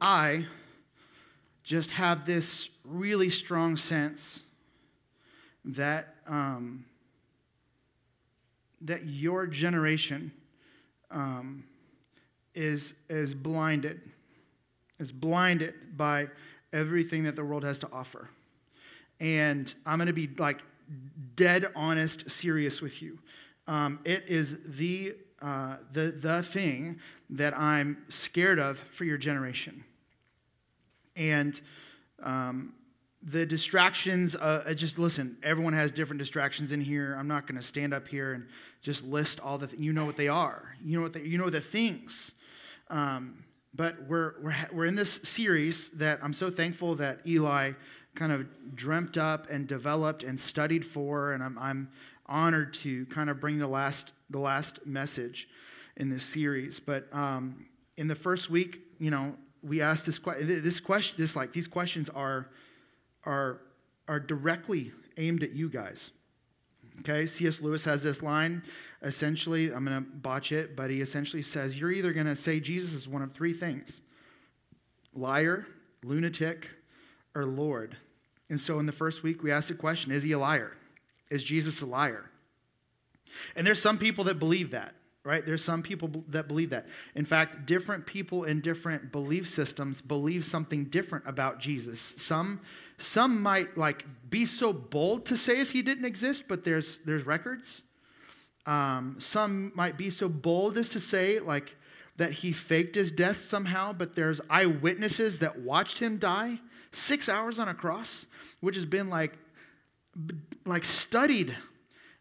I just have this really strong sense that um, that your generation um, is is blinded, is blinded by everything that the world has to offer, and I'm going to be like dead honest, serious with you. Um, it is the uh, the the thing that I'm scared of for your generation, and um, the distractions. Uh, just listen. Everyone has different distractions in here. I'm not going to stand up here and just list all the. Th- you know what they are. You know what they, you know the things. Um, but we're, we're, we're in this series that I'm so thankful that Eli kind of dreamt up and developed and studied for, and I'm, I'm honored to kind of bring the last, the last message in this series. But um, in the first week, you know, we asked this question. This question, this like these questions are, are, are directly aimed at you guys. Okay, C.S. Lewis has this line. Essentially, I'm going to botch it, but he essentially says, You're either going to say Jesus is one of three things liar, lunatic, or Lord. And so in the first week, we asked the question Is he a liar? Is Jesus a liar? And there's some people that believe that, right? There's some people that believe that. In fact, different people in different belief systems believe something different about Jesus. Some, some might like be so bold to say as he didn't exist, but there's there's records. Um, some might be so bold as to say like that he faked his death somehow, but there's eyewitnesses that watched him die six hours on a cross, which has been like like studied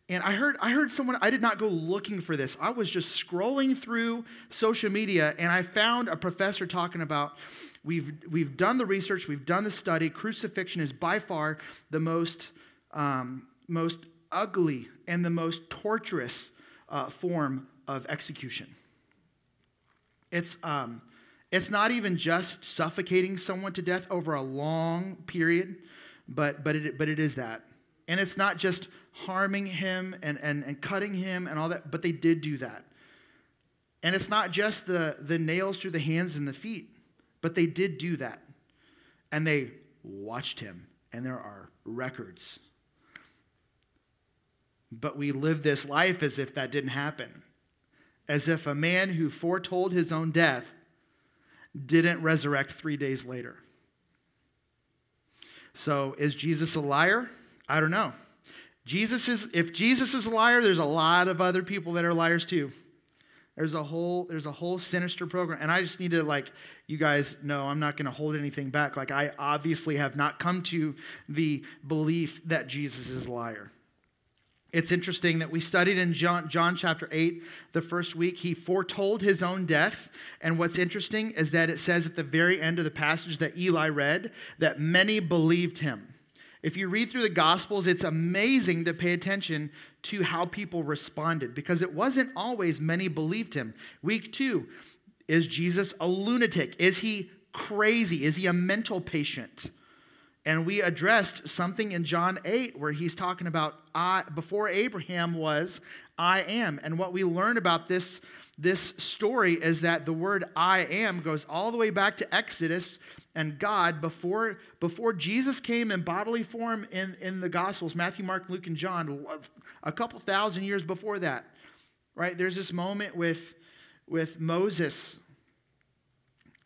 and I heard, I heard someone, I did not go looking for this. I was just scrolling through social media and I found a professor talking about we've, we've done the research, we've done the study. Crucifixion is by far the most, um, most ugly and the most torturous uh, form of execution. It's, um, it's not even just suffocating someone to death over a long period, but, but, it, but it is that. And it's not just harming him and, and, and cutting him and all that, but they did do that. And it's not just the, the nails through the hands and the feet, but they did do that. And they watched him, and there are records. But we live this life as if that didn't happen, as if a man who foretold his own death didn't resurrect three days later. So, is Jesus a liar? I don't know. Jesus is, if Jesus is a liar, there's a lot of other people that are liars too. There's a whole, there's a whole sinister program. And I just need to like, you guys know I'm not going to hold anything back. Like I obviously have not come to the belief that Jesus is a liar. It's interesting that we studied in John, John chapter 8 the first week. He foretold his own death. And what's interesting is that it says at the very end of the passage that Eli read that many believed him. If you read through the Gospels, it's amazing to pay attention to how people responded because it wasn't always many believed him. Week two, is Jesus a lunatic? Is he crazy? Is he a mental patient? And we addressed something in John 8 where he's talking about I, before Abraham was, I am. And what we learn about this, this story is that the word I am goes all the way back to Exodus and God before, before Jesus came in bodily form in, in the Gospels, Matthew, Mark, Luke, and John, a couple thousand years before that, right? There's this moment with, with Moses.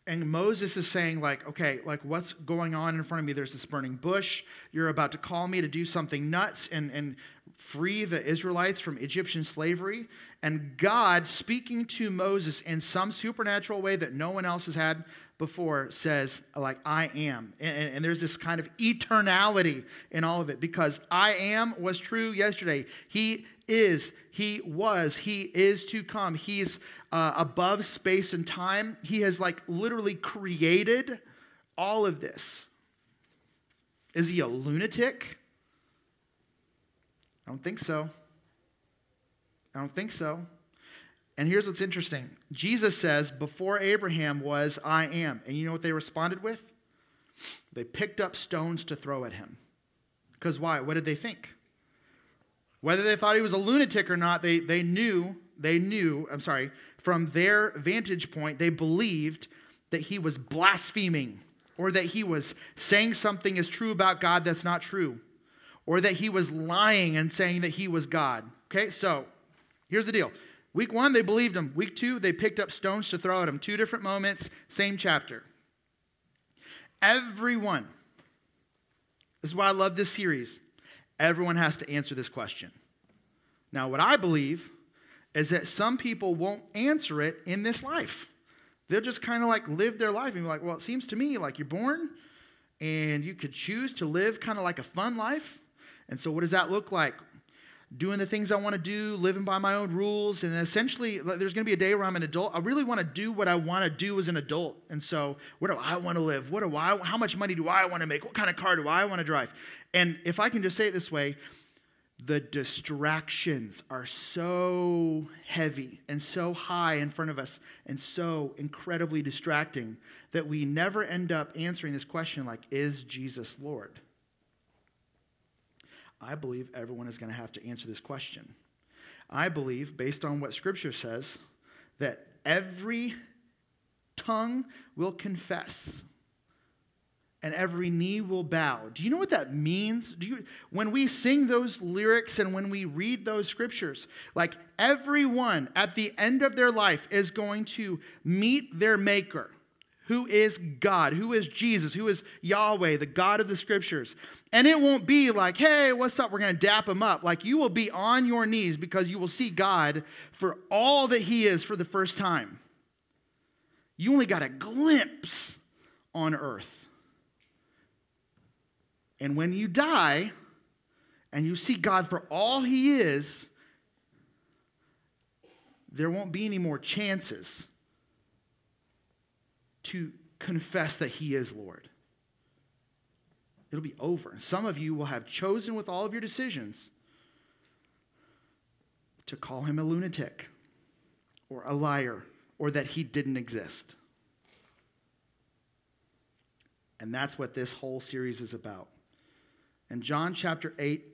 And Moses is saying, like, okay, like what's going on in front of me? There's this burning bush. You're about to call me to do something nuts and, and free the Israelites from Egyptian slavery. And God, speaking to Moses in some supernatural way that no one else has had before says, like, I am. And, and, there's this kind of eternality in all of it because I am was true yesterday. He is, He was, He is to come. He's uh, above space and time. He has, like, literally created all of this. Is He a lunatic? I don't think so. I don't think so. And here's what's interesting Jesus says, Before Abraham was, I am. And you know what they responded with? They picked up stones to throw at him. Because why? What did they think? Whether they thought he was a lunatic or not, they, they knew, they knew, I'm sorry, from their vantage point, they believed that he was blaspheming or that he was saying something is true about God that's not true or that he was lying and saying that he was God. Okay, so here's the deal. Week one, they believed him. Week two, they picked up stones to throw at him. Two different moments, same chapter. Everyone, this is why I love this series. Everyone has to answer this question. Now, what I believe is that some people won't answer it in this life. They'll just kind of like live their life and be like, well, it seems to me like you're born and you could choose to live kind of like a fun life. And so, what does that look like? Doing the things I want to do, living by my own rules. And essentially, there's going to be a day where I'm an adult. I really want to do what I want to do as an adult. And so, where do I want to live? What do I, how much money do I want to make? What kind of car do I want to drive? And if I can just say it this way, the distractions are so heavy and so high in front of us and so incredibly distracting that we never end up answering this question like, is Jesus Lord? I believe everyone is going to have to answer this question. I believe, based on what Scripture says, that every tongue will confess and every knee will bow. Do you know what that means? Do you when we sing those lyrics and when we read those scriptures, like everyone at the end of their life is going to meet their maker, who is God, who is Jesus, who is Yahweh, the God of the scriptures. And it won't be like, "Hey, what's up? We're going to dap him up." Like you will be on your knees because you will see God for all that he is for the first time. You only got a glimpse on earth. And when you die and you see God for all He is, there won't be any more chances to confess that He is Lord. It'll be over. Some of you will have chosen with all of your decisions to call Him a lunatic or a liar or that He didn't exist. And that's what this whole series is about. In John chapter 8,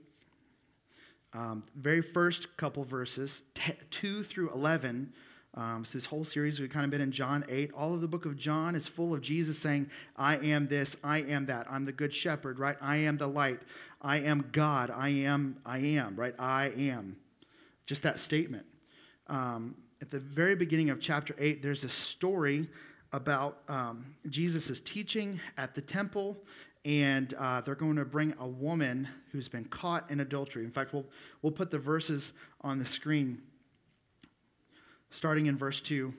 um, very first couple verses, t- 2 through 11, um, so this whole series, we've kind of been in John 8. All of the book of John is full of Jesus saying, I am this, I am that. I'm the good shepherd, right? I am the light. I am God. I am, I am, right? I am. Just that statement. Um, at the very beginning of chapter 8, there's a story about um, Jesus' teaching at the temple and uh, they're going to bring a woman who's been caught in adultery. In fact, we'll, we'll put the verses on the screen, starting in verse 2.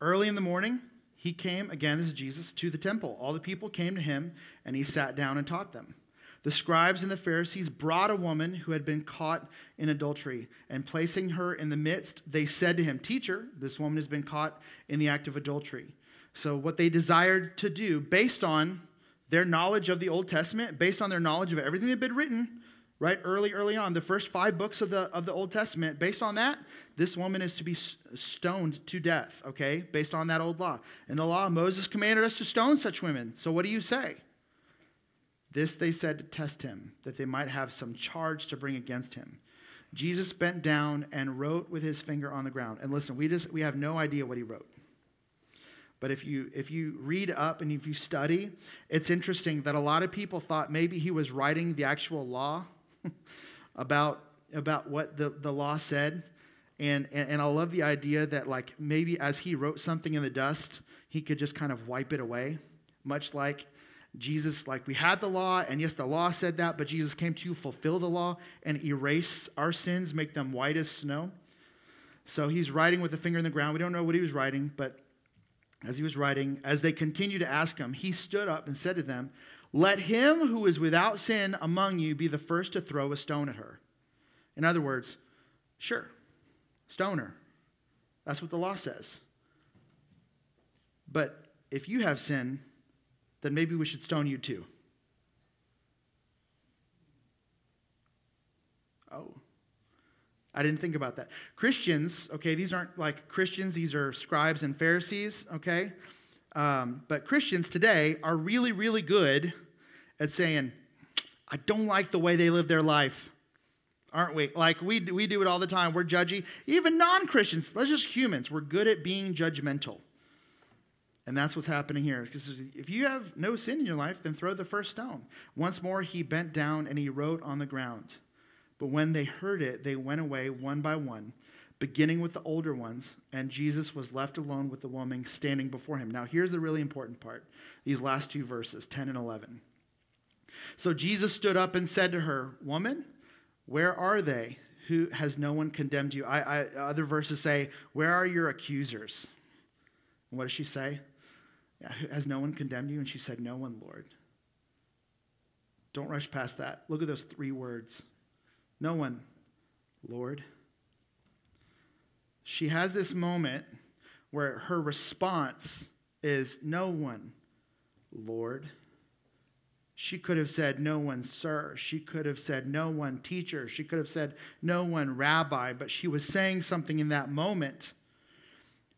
Early in the morning, he came, again, this is Jesus, to the temple. All the people came to him, and he sat down and taught them. The scribes and the Pharisees brought a woman who had been caught in adultery, and placing her in the midst, they said to him, Teacher, this woman has been caught in the act of adultery. So, what they desired to do, based on their knowledge of the Old Testament, based on their knowledge of everything that had been written, right, early, early on, the first five books of the, of the Old Testament, based on that, this woman is to be stoned to death, okay, based on that old law. and the law, Moses commanded us to stone such women. So what do you say? This they said to test him, that they might have some charge to bring against him. Jesus bent down and wrote with his finger on the ground. And listen, we just we have no idea what he wrote. But if you if you read up and if you study, it's interesting that a lot of people thought maybe he was writing the actual law about about what the, the law said. And, and and I love the idea that like maybe as he wrote something in the dust, he could just kind of wipe it away, much like Jesus, like we had the law, and yes, the law said that, but Jesus came to fulfill the law and erase our sins, make them white as snow. So he's writing with a finger in the ground. We don't know what he was writing, but as he was writing, as they continued to ask him, he stood up and said to them, Let him who is without sin among you be the first to throw a stone at her. In other words, sure, stone her. That's what the law says. But if you have sin, then maybe we should stone you too. Oh. I didn't think about that. Christians, okay, these aren't like Christians, these are scribes and Pharisees, okay? Um, but Christians today are really, really good at saying, I don't like the way they live their life, aren't we? Like we, we do it all the time. We're judgy. Even non Christians, let's just humans, we're good at being judgmental. And that's what's happening here. Because if you have no sin in your life, then throw the first stone. Once more, he bent down and he wrote on the ground. But when they heard it, they went away one by one, beginning with the older ones, and Jesus was left alone with the woman standing before him. Now, here's the really important part these last two verses, 10 and 11. So Jesus stood up and said to her, Woman, where are they? Who has no one condemned you? I, I, other verses say, Where are your accusers? And what does she say? Has no one condemned you? And she said, No one, Lord. Don't rush past that. Look at those three words. No one, Lord. She has this moment where her response is, No one, Lord. She could have said, No one, sir. She could have said, No one, teacher. She could have said, No one, rabbi. But she was saying something in that moment.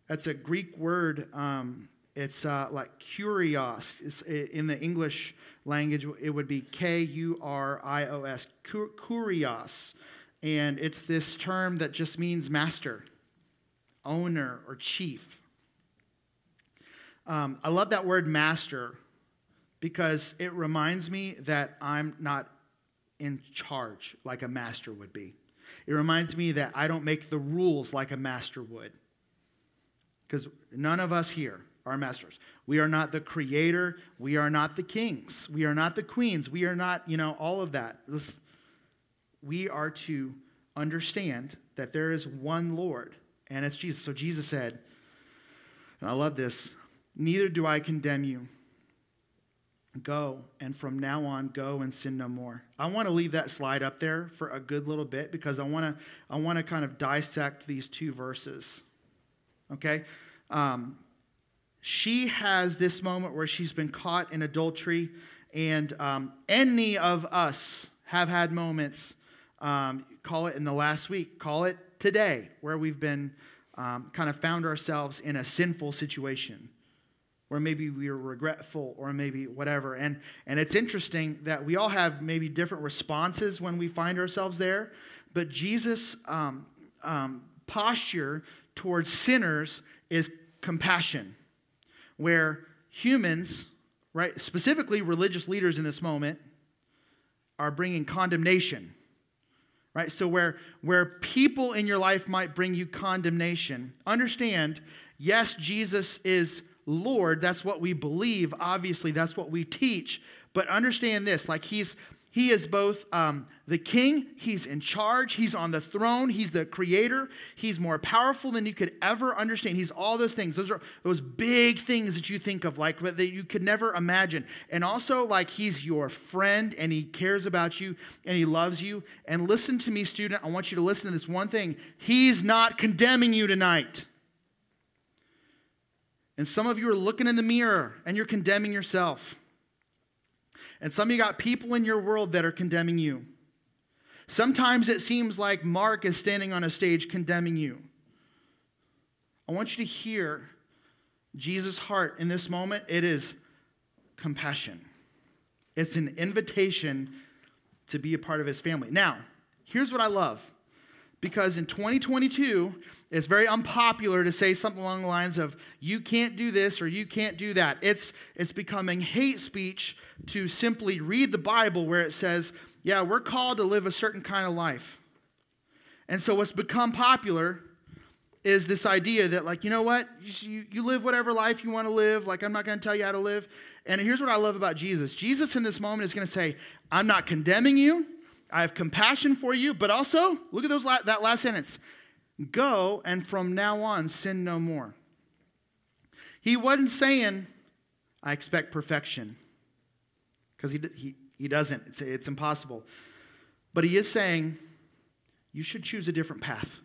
That's a Greek word um, it's uh, like kurios. It's, in the English language, it would be K U R I O S, kurios. And it's this term that just means master, owner, or chief. Um, I love that word master because it reminds me that I'm not in charge like a master would be. It reminds me that I don't make the rules like a master would. Because none of us here are masters. We are not the creator. We are not the kings. We are not the queens. We are not, you know, all of that. This, we are to understand that there is one Lord, and it's Jesus. So Jesus said, and I love this Neither do I condemn you. Go, and from now on, go and sin no more. I want to leave that slide up there for a good little bit because I want to, I want to kind of dissect these two verses. Okay? Um, she has this moment where she's been caught in adultery, and um, any of us have had moments, um, call it in the last week, call it today, where we've been um, kind of found ourselves in a sinful situation where maybe we are regretful or maybe whatever. And, and it's interesting that we all have maybe different responses when we find ourselves there, but Jesus' um, um, posture towards sinners is compassion where humans, right, specifically religious leaders in this moment, are bringing condemnation. Right? So where where people in your life might bring you condemnation, understand, yes, Jesus is Lord, that's what we believe, obviously, that's what we teach, but understand this, like he's he is both um, the king, he's in charge, he's on the throne, he's the creator, he's more powerful than you could ever understand. He's all those things. Those are those big things that you think of, like that you could never imagine. And also, like he's your friend and he cares about you and he loves you. And listen to me, student, I want you to listen to this one thing. He's not condemning you tonight. And some of you are looking in the mirror and you're condemning yourself. And some of you got people in your world that are condemning you. Sometimes it seems like Mark is standing on a stage condemning you. I want you to hear Jesus' heart in this moment. It is compassion, it's an invitation to be a part of his family. Now, here's what I love because in 2022, it's very unpopular to say something along the lines of, you can't do this or you can't do that. It's, it's becoming hate speech to simply read the Bible where it says, yeah, we're called to live a certain kind of life. And so what's become popular is this idea that, like, you know what? You, you live whatever life you want to live. Like, I'm not going to tell you how to live. And here's what I love about Jesus Jesus in this moment is going to say, I'm not condemning you. I have compassion for you, but also, look at those that last sentence go and from now on sin no more. He wasn't saying, I expect perfection, because he, he, he doesn't. It's, it's impossible. But he is saying, you should choose a different path.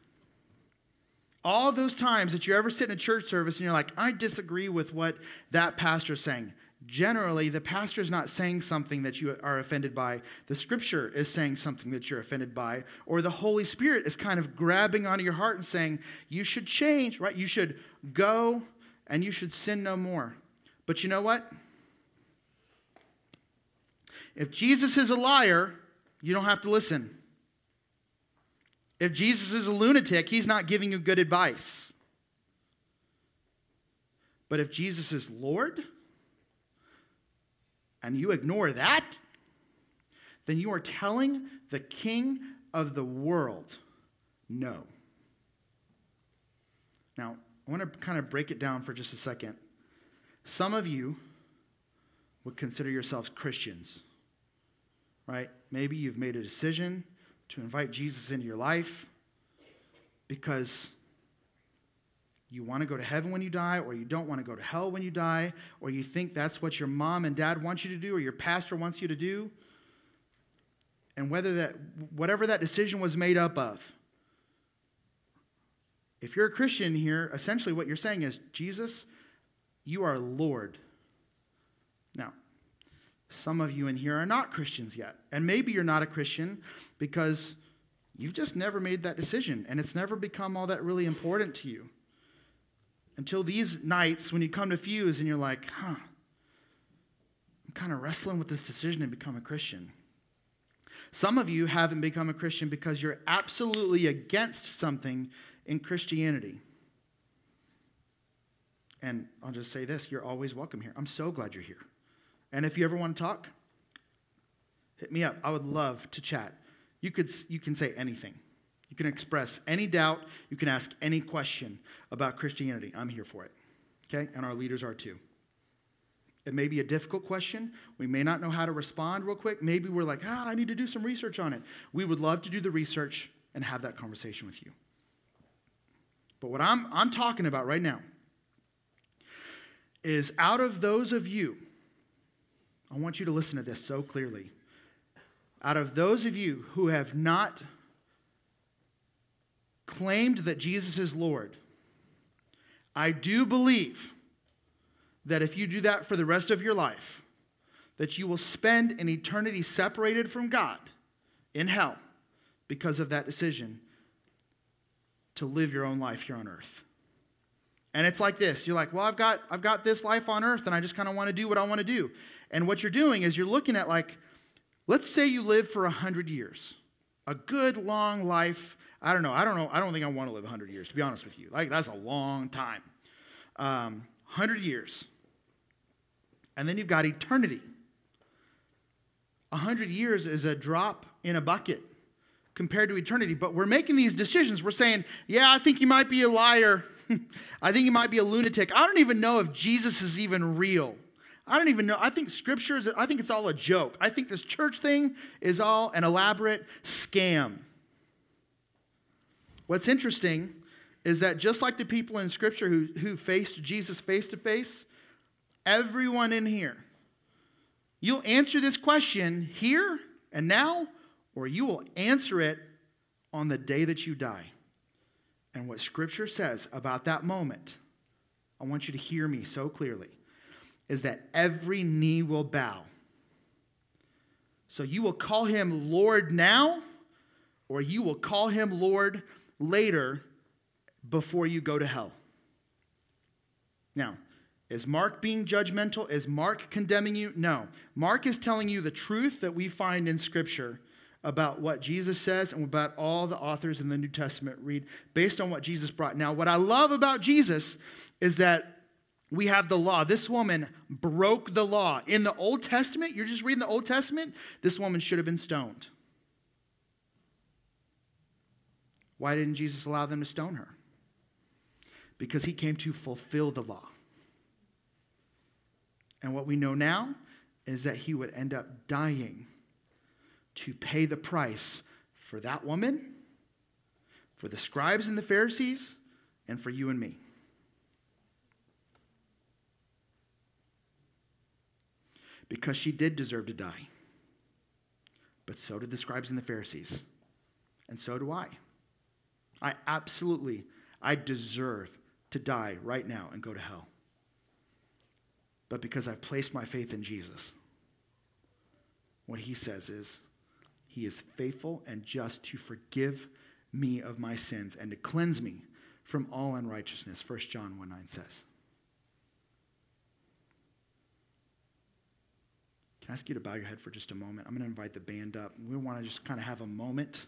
All those times that you ever sit in a church service and you're like, I disagree with what that pastor's saying generally the pastor is not saying something that you are offended by. The scripture is saying something that you're offended by. Or the Holy Spirit is kind of grabbing onto your heart and saying, you should change, right? You should go and you should sin no more. But you know what? If Jesus is a liar, you don't have to listen. If Jesus is a lunatic, he's not giving you good advice. But if Jesus is Lord and you ignore that, then you are telling the king of the world no. Now, I want to kind of break it down for just a second. Some of you would consider yourselves Christians, right? Maybe you've made a decision to invite Jesus into your life because you want to go to heaven when you die, or you don't want to go to hell when you die, or you think that's what your mom and dad want you to do, or your pastor wants you to do. And whether that, whatever that decision was made up of, if you're a Christian here, essentially what you're saying is, Jesus, you are Lord. Now, some of you in here are not Christians yet. And maybe you're not a Christian because you've just never made that decision and it's never become all that really important to you. Until these nights when you come to Fuse and you're like, huh, I'm kind of wrestling with this decision to become a Christian. Some of you haven't become a Christian because you're absolutely against something in Christianity. And I'll just say this you're always welcome here. I'm so glad you're here. And if you ever want to talk, hit me up. I would love to chat. You, could, you can say anything. You can express any doubt. You can ask any question about Christianity. I'm here for it. Okay? And our leaders are too. It may be a difficult question. We may not know how to respond real quick. Maybe we're like, ah, I need to do some research on it. We would love to do the research and have that conversation with you. But what I'm, I'm talking about right now is out of those of you, I want you to listen to this so clearly. Out of those of you who have not claimed that Jesus is Lord, I do believe that if you do that for the rest of your life, that you will spend an eternity separated from God in hell because of that decision to live your own life here on earth. And it's like this. You're like, well, I've got, I've got this life on earth and I just kind of want to do what I want to do. And what you're doing is you're looking at like, let's say you live for 100 years, a good long life. I don't know. I don't know. I don't think I want to live 100 years, to be honest with you. Like, that's a long time. Um, 100 years. And then you've got eternity. 100 years is a drop in a bucket compared to eternity. But we're making these decisions. We're saying, yeah, I think you might be a liar. I think you might be a lunatic. I don't even know if Jesus is even real. I don't even know. I think scripture is, I think it's all a joke. I think this church thing is all an elaborate scam. What's interesting is that just like the people in scripture who, who faced Jesus face to face, everyone in here, you'll answer this question here and now or you will answer it on the day that you die. And what Scripture says about that moment, I want you to hear me so clearly, is that every knee will bow. So you will call him Lord now, or you will call him Lord later before you go to hell. Now, is Mark being judgmental? Is Mark condemning you? No. Mark is telling you the truth that we find in Scripture about what Jesus says and about all the authors in the New Testament read based on what Jesus brought. Now, what I love about Jesus is that we have the law. This woman broke the law. In the Old Testament, you're just reading the Old Testament, this woman should have been stoned. Why didn't Jesus allow them to stone her? Because he came to fulfill the law. And what we know now is that he would end up dying to pay the price for that woman, for the scribes and the Pharisees, and for you and me. Because she did deserve to die. But so did the scribes and the Pharisees. And so do I. I absolutely, I deserve to die right now and go to hell. But because I've placed my faith in Jesus, what he says is, he is faithful and just to forgive me of my sins and to cleanse me from all unrighteousness, 1 John 1 9 says. Can I ask you to bow your head for just a moment? I'm going to invite the band up. We want to just kind of have a moment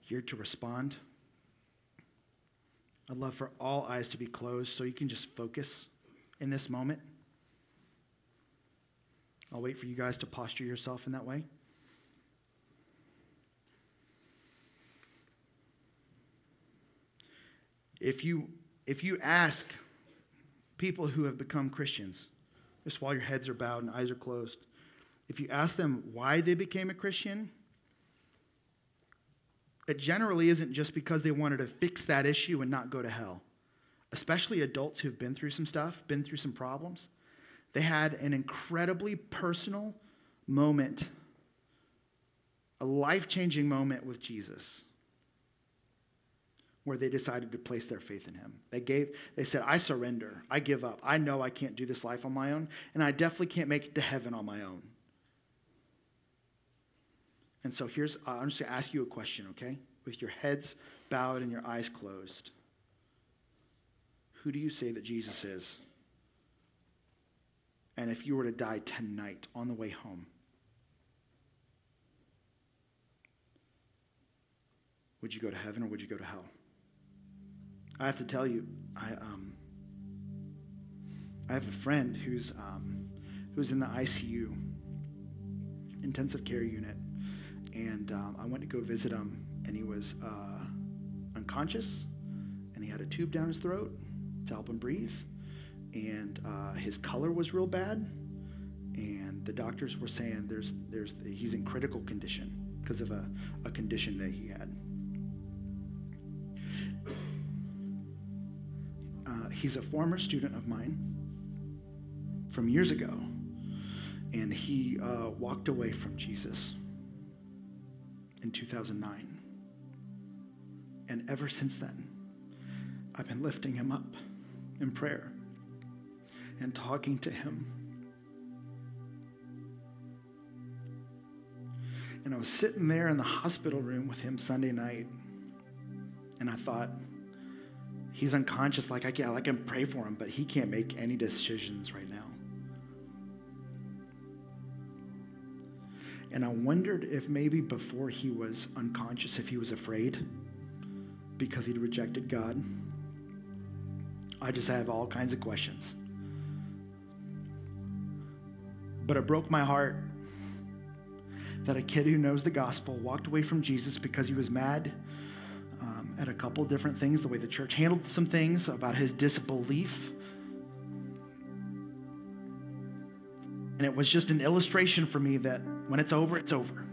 here to respond. I'd love for all eyes to be closed so you can just focus in this moment? I'll wait for you guys to posture yourself in that way. If you, if you ask people who have become Christians, just while your heads are bowed and eyes are closed, if you ask them why they became a Christian, it generally isn't just because they wanted to fix that issue and not go to hell. Especially adults who've been through some stuff, been through some problems. They had an incredibly personal moment, a life changing moment with Jesus where they decided to place their faith in him. They gave they said I surrender. I give up. I know I can't do this life on my own and I definitely can't make it to heaven on my own. And so here's I'm just going to ask you a question, okay? With your heads bowed and your eyes closed. Who do you say that Jesus is? And if you were to die tonight on the way home, would you go to heaven or would you go to hell? I have to tell you, I, um, I have a friend who's, um, who's in the ICU, intensive care unit, and um, I went to go visit him, and he was uh, unconscious, and he had a tube down his throat to help him breathe, and uh, his color was real bad, and the doctors were saying there's, there's, he's in critical condition because of a, a condition that he had. he's a former student of mine from years ago, and he uh, walked away from Jesus in 2009. And ever since then, I've been lifting him up in prayer and talking to him. And I was sitting there in the hospital room with him Sunday night, and I thought, he's unconscious. Like I can, I can pray for him, but he can't make any decisions right now. And I wondered if maybe before he was unconscious, if he was afraid because he'd rejected God. I just have all kinds of questions. But it broke my heart that a kid who knows the gospel walked away from Jesus because he was mad um, at a couple different things, the way the church handled some things about his disbelief. And it was just an illustration for me that when it's over, it's over.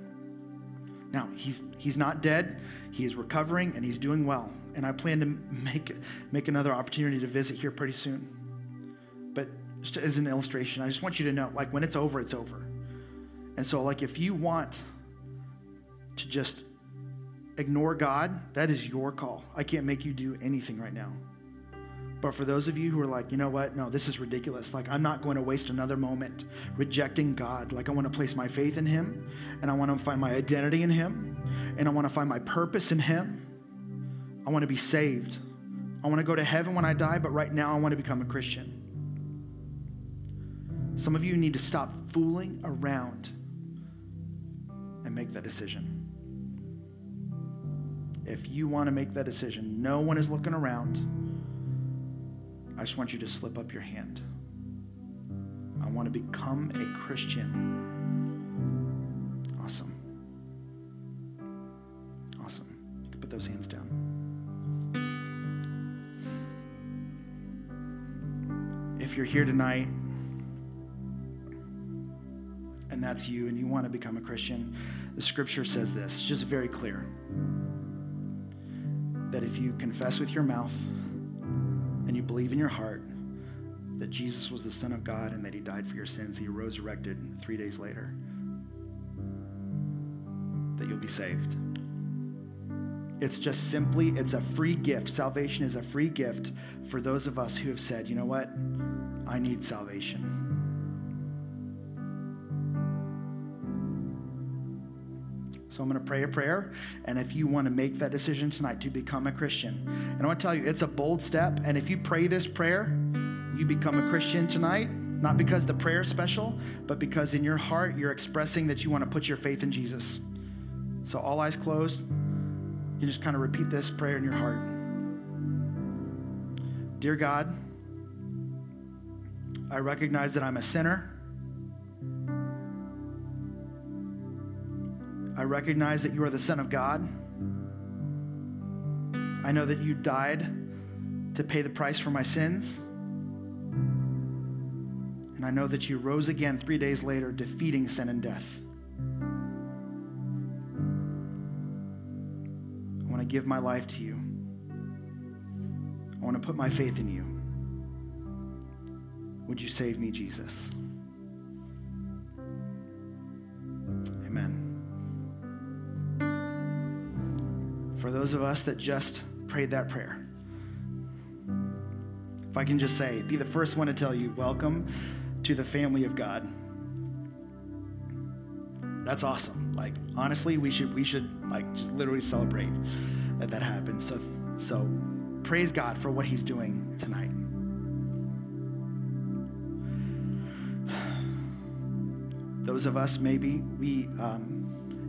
Now, he's, he's not dead, he is recovering, and he's doing well. And I plan to make, make another opportunity to visit here pretty soon. But just as an illustration, I just want you to know like, when it's over, it's over. And so, like, if you want to just ignore God, that is your call. I can't make you do anything right now. But for those of you who are like, you know what? No, this is ridiculous. Like, I'm not going to waste another moment rejecting God. Like, I want to place my faith in Him, and I want to find my identity in Him, and I want to find my purpose in Him. I want to be saved. I want to go to heaven when I die, but right now I want to become a Christian. Some of you need to stop fooling around and make that decision if you want to make that decision, no one is looking around. I just want you to slip up your hand. I want to become a Christian. Awesome. Awesome. You can put those hands down. If you're here tonight and that's you and you want to become a Christian, the scripture says this, it's just very clear that if you confess with your mouth and you believe in your heart that Jesus was the Son of God and that He died for your sins, He resurrected three days later, that you'll be saved. It's just simply, it's a free gift. Salvation is a free gift for those of us who have said, you know what? I need salvation. So I'm going to pray a prayer. And if you want to make that decision tonight to become a Christian, and I want to tell you, it's a bold step. And if you pray this prayer, you become a Christian tonight, not because the prayer is special, but because in your heart you're expressing that you want to put your faith in Jesus. So all eyes closed, you just kind of repeat this prayer in your heart. Dear God, I recognize that I'm a sinner. I recognize that you are the Son of God. I know that you died to pay the price for my sins. And I know that you rose again three days later, defeating sin and death. I want to give my life to you. I want to put my faith in you. Would you save me, Jesus? Amen. For those of us that just prayed that prayer, if I can just say, be the first one to tell you, welcome to the family of God. That's awesome. Like honestly, we should we should like just literally celebrate that that happened. So so praise God for what he's doing tonight. Those of us, maybe we um,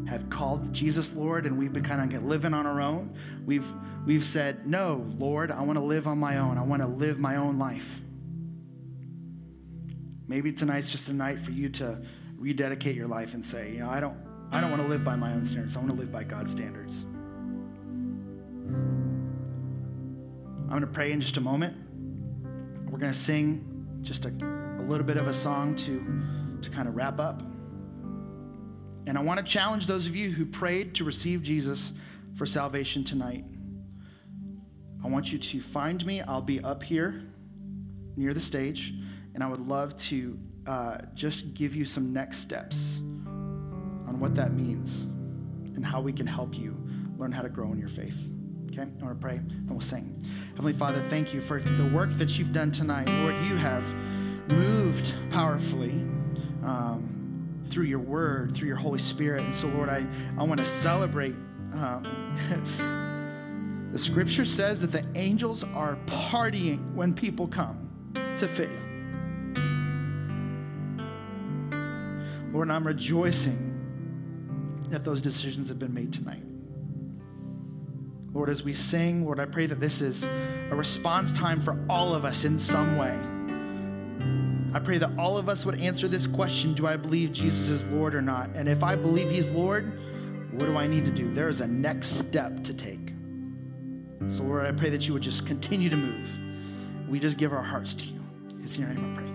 have called Jesus Lord and we've been kind of living on our own. We've, we've said, No, Lord, I want to live on my own. I want to live my own life. Maybe tonight's just a night for you to rededicate your life and say, you know, I don't, I don't want to live by my own standards. I want to live by God's standards. I'm going to pray in just a moment. We're going to sing just a, a little bit of a song to, to kind of wrap up. And I want to challenge those of you who prayed to receive Jesus for salvation tonight. I want you to find me. I'll be up here near the stage, and I would love to uh, just give you some next steps on what that means and how we can help you learn how to grow in your faith. Okay, I want to pray and we'll sing. Heavenly Father, thank you for the work that you've done tonight. Lord, you have moved powerfully. Um, through your word, through your Holy Spirit. And so, Lord, I, I want to celebrate. Um, the scripture says that the angels are partying when people come to faith. Lord, I'm rejoicing that those decisions have been made tonight. Lord, as we sing, Lord, I pray that this is a response time for all of us in some way. I pray that all of us would answer this question Do I believe Jesus is Lord or not? And if I believe He's Lord, what do I need to do? There is a next step to take. So, Lord, I pray that you would just continue to move. We just give our hearts to you. It's in your name I pray.